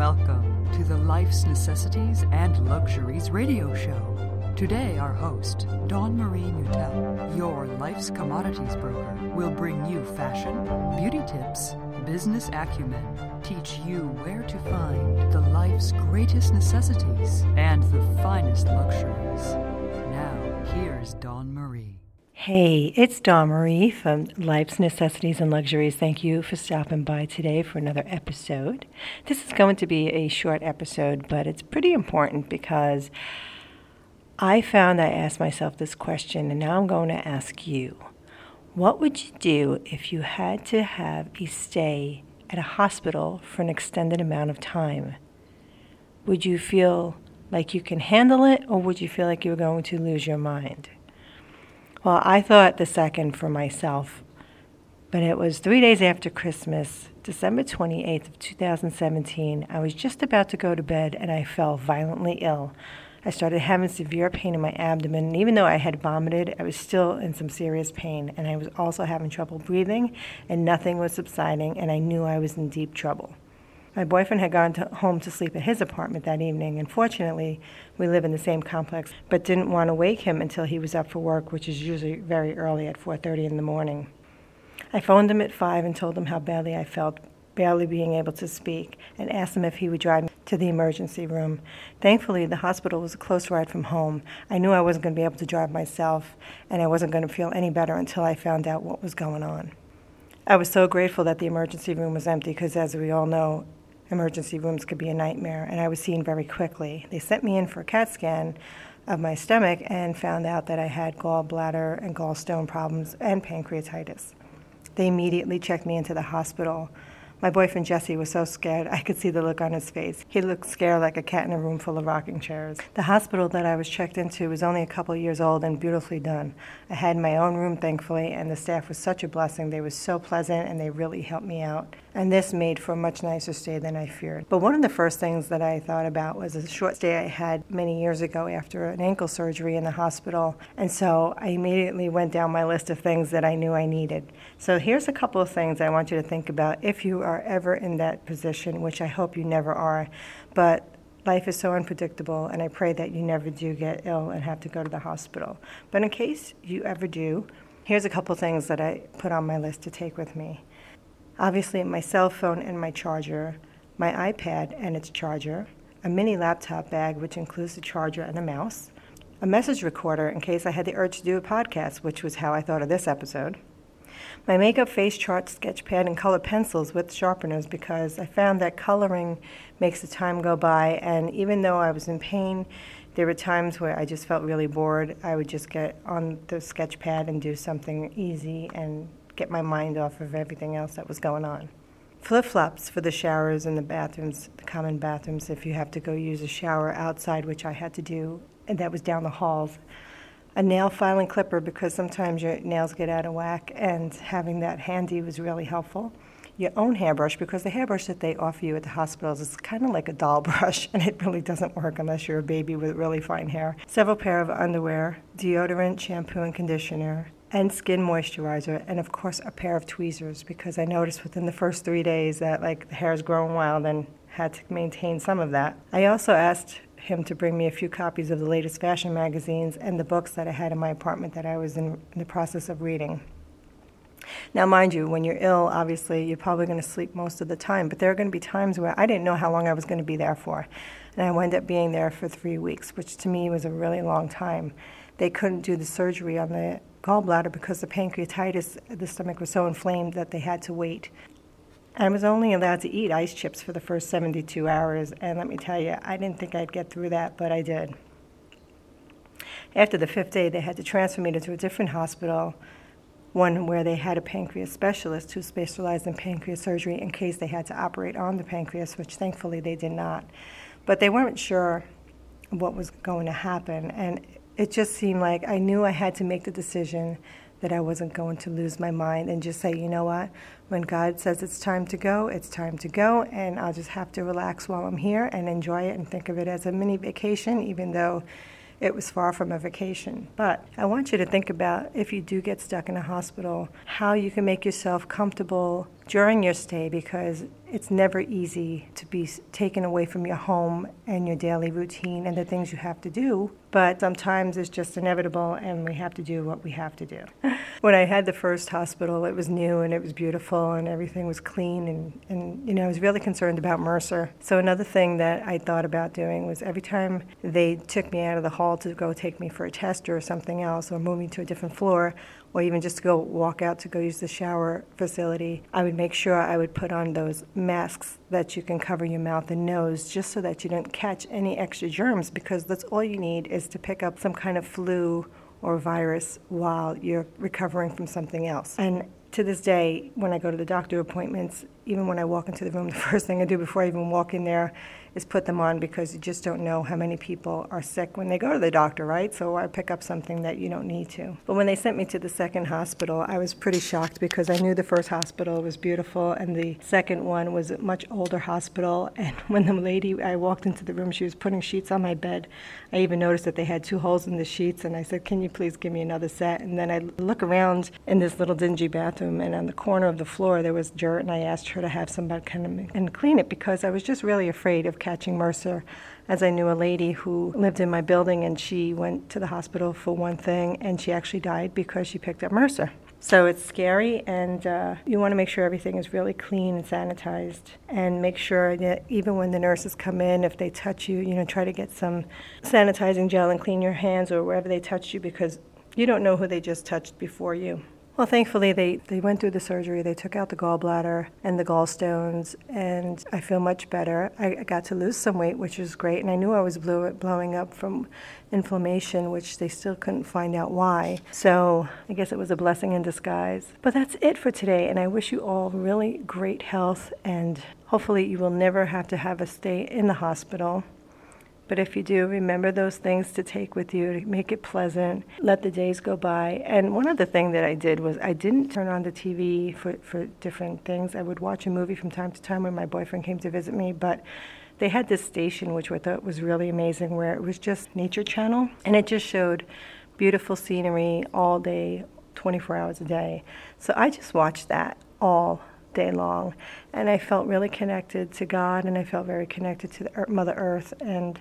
Welcome to the Life's Necessities and Luxuries radio show. Today, our host, Dawn Marie Mutel, your life's commodities broker, will bring you fashion, beauty tips, business acumen, teach you where to find the life's greatest necessities and the finest luxuries. Now, here's Dawn Marie. Hey, it's Dawn Marie from Life's Necessities and Luxuries. Thank you for stopping by today for another episode. This is going to be a short episode, but it's pretty important because I found I asked myself this question, and now I'm going to ask you What would you do if you had to have a stay at a hospital for an extended amount of time? Would you feel like you can handle it, or would you feel like you're going to lose your mind? Well, I thought the second for myself, but it was three days after Christmas, December 28th of 2017. I was just about to go to bed and I fell violently ill. I started having severe pain in my abdomen, and even though I had vomited, I was still in some serious pain, and I was also having trouble breathing, and nothing was subsiding, and I knew I was in deep trouble. My boyfriend had gone to home to sleep at his apartment that evening, and fortunately, we live in the same complex, but didn't want to wake him until he was up for work, which is usually very early at 4:30 in the morning. I phoned him at 5 and told him how badly I felt, barely being able to speak, and asked him if he would drive me to the emergency room. Thankfully, the hospital was a close ride from home. I knew I wasn't going to be able to drive myself, and I wasn't going to feel any better until I found out what was going on. I was so grateful that the emergency room was empty because, as we all know, emergency rooms could be a nightmare, and I was seen very quickly. They sent me in for a CAT scan of my stomach and found out that I had gallbladder and gallstone problems and pancreatitis. They immediately checked me into the hospital. My boyfriend Jesse was so scared, I could see the look on his face. He looked scared like a cat in a room full of rocking chairs. The hospital that I was checked into was only a couple years old and beautifully done. I had my own room, thankfully, and the staff was such a blessing. They were so pleasant and they really helped me out. And this made for a much nicer stay than I feared. But one of the first things that I thought about was a short stay I had many years ago after an ankle surgery in the hospital. And so I immediately went down my list of things that I knew I needed. So here's a couple of things I want you to think about if you are ever in that position, which I hope you never are. But life is so unpredictable, and I pray that you never do get ill and have to go to the hospital. But in case you ever do, here's a couple of things that I put on my list to take with me. Obviously, my cell phone and my charger, my iPad and its charger, a mini laptop bag, which includes the charger and a mouse, a message recorder in case I had the urge to do a podcast, which was how I thought of this episode, my makeup face chart, sketch pad, and color pencils with sharpeners because I found that coloring makes the time go by. And even though I was in pain, there were times where I just felt really bored. I would just get on the sketch pad and do something easy and get my mind off of everything else that was going on. Flip flops for the showers and the bathrooms, the common bathrooms, if you have to go use a shower outside, which I had to do, and that was down the halls. A nail filing clipper because sometimes your nails get out of whack, and having that handy was really helpful. Your own hairbrush because the hairbrush that they offer you at the hospitals is kind of like a doll brush, and it really doesn't work unless you're a baby with really fine hair. Several pair of underwear, deodorant, shampoo, and conditioner, and skin moisturizer, and of course a pair of tweezers because I noticed within the first three days that like the hair's growing wild and had to maintain some of that. I also asked him to bring me a few copies of the latest fashion magazines and the books that I had in my apartment that I was in the process of reading. Now, mind you, when you're ill, obviously you're probably going to sleep most of the time, but there are going to be times where I didn't know how long I was going to be there for. And I wound up being there for three weeks, which to me was a really long time. They couldn't do the surgery on the gallbladder because the pancreatitis, the stomach was so inflamed that they had to wait. I was only allowed to eat ice chips for the first 72 hours, and let me tell you, I didn't think I'd get through that, but I did. After the fifth day, they had to transfer me to a different hospital, one where they had a pancreas specialist who specialized in pancreas surgery in case they had to operate on the pancreas, which thankfully they did not. But they weren't sure what was going to happen, and it just seemed like I knew I had to make the decision that I wasn't going to lose my mind and just say, you know what, when God says it's time to go, it's time to go, and I'll just have to relax while I'm here and enjoy it and think of it as a mini vacation, even though it was far from a vacation. But I want you to think about if you do get stuck in a hospital, how you can make yourself comfortable during your stay because it's never easy to be taken away from your home and your daily routine and the things you have to do. But sometimes it's just inevitable, and we have to do what we have to do. when I had the first hospital, it was new and it was beautiful, and everything was clean. And, and you know, I was really concerned about MRSA. So another thing that I thought about doing was every time they took me out of the hall to go take me for a test or something else, or move me to a different floor, or even just to go walk out to go use the shower facility, I would make sure I would put on those masks that you can cover your mouth and nose just so that you don't catch any extra germs because that's all you need is to pick up some kind of flu or virus while you're recovering from something else. And to this day, when I go to the doctor appointments, even when I walk into the room, the first thing I do before I even walk in there is put them on because you just don't know how many people are sick when they go to the doctor, right? So I pick up something that you don't need to. But when they sent me to the second hospital, I was pretty shocked because I knew the first hospital was beautiful and the second one was a much older hospital. And when the lady, I walked into the room, she was putting sheets on my bed. I even noticed that they had two holes in the sheets and I said, Can you please give me another set? And then I look around in this little dingy bathroom and on the corner of the floor there was dirt and I asked her to have somebody come and clean it because I was just really afraid of catching MRSA, as I knew a lady who lived in my building and she went to the hospital for one thing and she actually died because she picked up MRSA. So it's scary, and uh, you want to make sure everything is really clean and sanitized, and make sure that even when the nurses come in, if they touch you, you know, try to get some sanitizing gel and clean your hands or wherever they touch you because you don't know who they just touched before you. Well, thankfully, they, they went through the surgery. They took out the gallbladder and the gallstones, and I feel much better. I got to lose some weight, which is great, and I knew I was blew, blowing up from inflammation, which they still couldn't find out why. So I guess it was a blessing in disguise. But that's it for today, and I wish you all really great health, and hopefully, you will never have to have a stay in the hospital. But if you do, remember those things to take with you to make it pleasant. Let the days go by. And one other thing that I did was I didn't turn on the TV for, for different things. I would watch a movie from time to time when my boyfriend came to visit me, but they had this station which I thought was really amazing where it was just Nature Channel and it just showed beautiful scenery all day, 24 hours a day. So I just watched that all day long. And I felt really connected to God and I felt very connected to the Mother Earth. And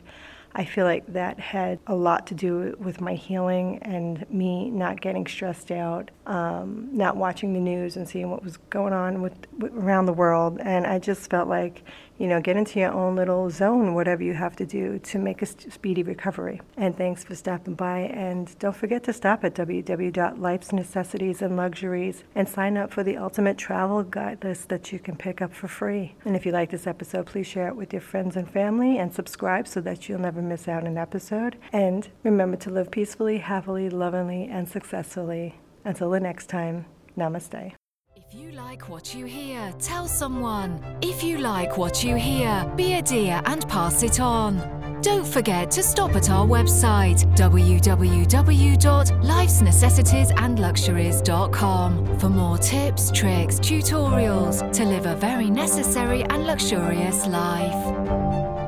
I feel like that had a lot to do with my healing and me not getting stressed out, um, not watching the news and seeing what was going on with, with, around the world. And I just felt like, you know, get into your own little zone, whatever you have to do to make a speedy recovery. And thanks for stopping by. And don't forget to stop at www.life's necessities and luxuries and sign up for the ultimate travel guide list that you can pick up for free. And if you like this episode, please share it with your friends and family and subscribe so that you'll never miss out an episode. And remember to live peacefully, happily, lovingly, and successfully. Until the next time, namaste. If you like what you hear, tell someone. If you like what you hear, be a dear and pass it on. Don't forget to stop at our website www.lifesnecessitiesandluxuries.com for more tips, tricks, tutorials to live a very necessary and luxurious life.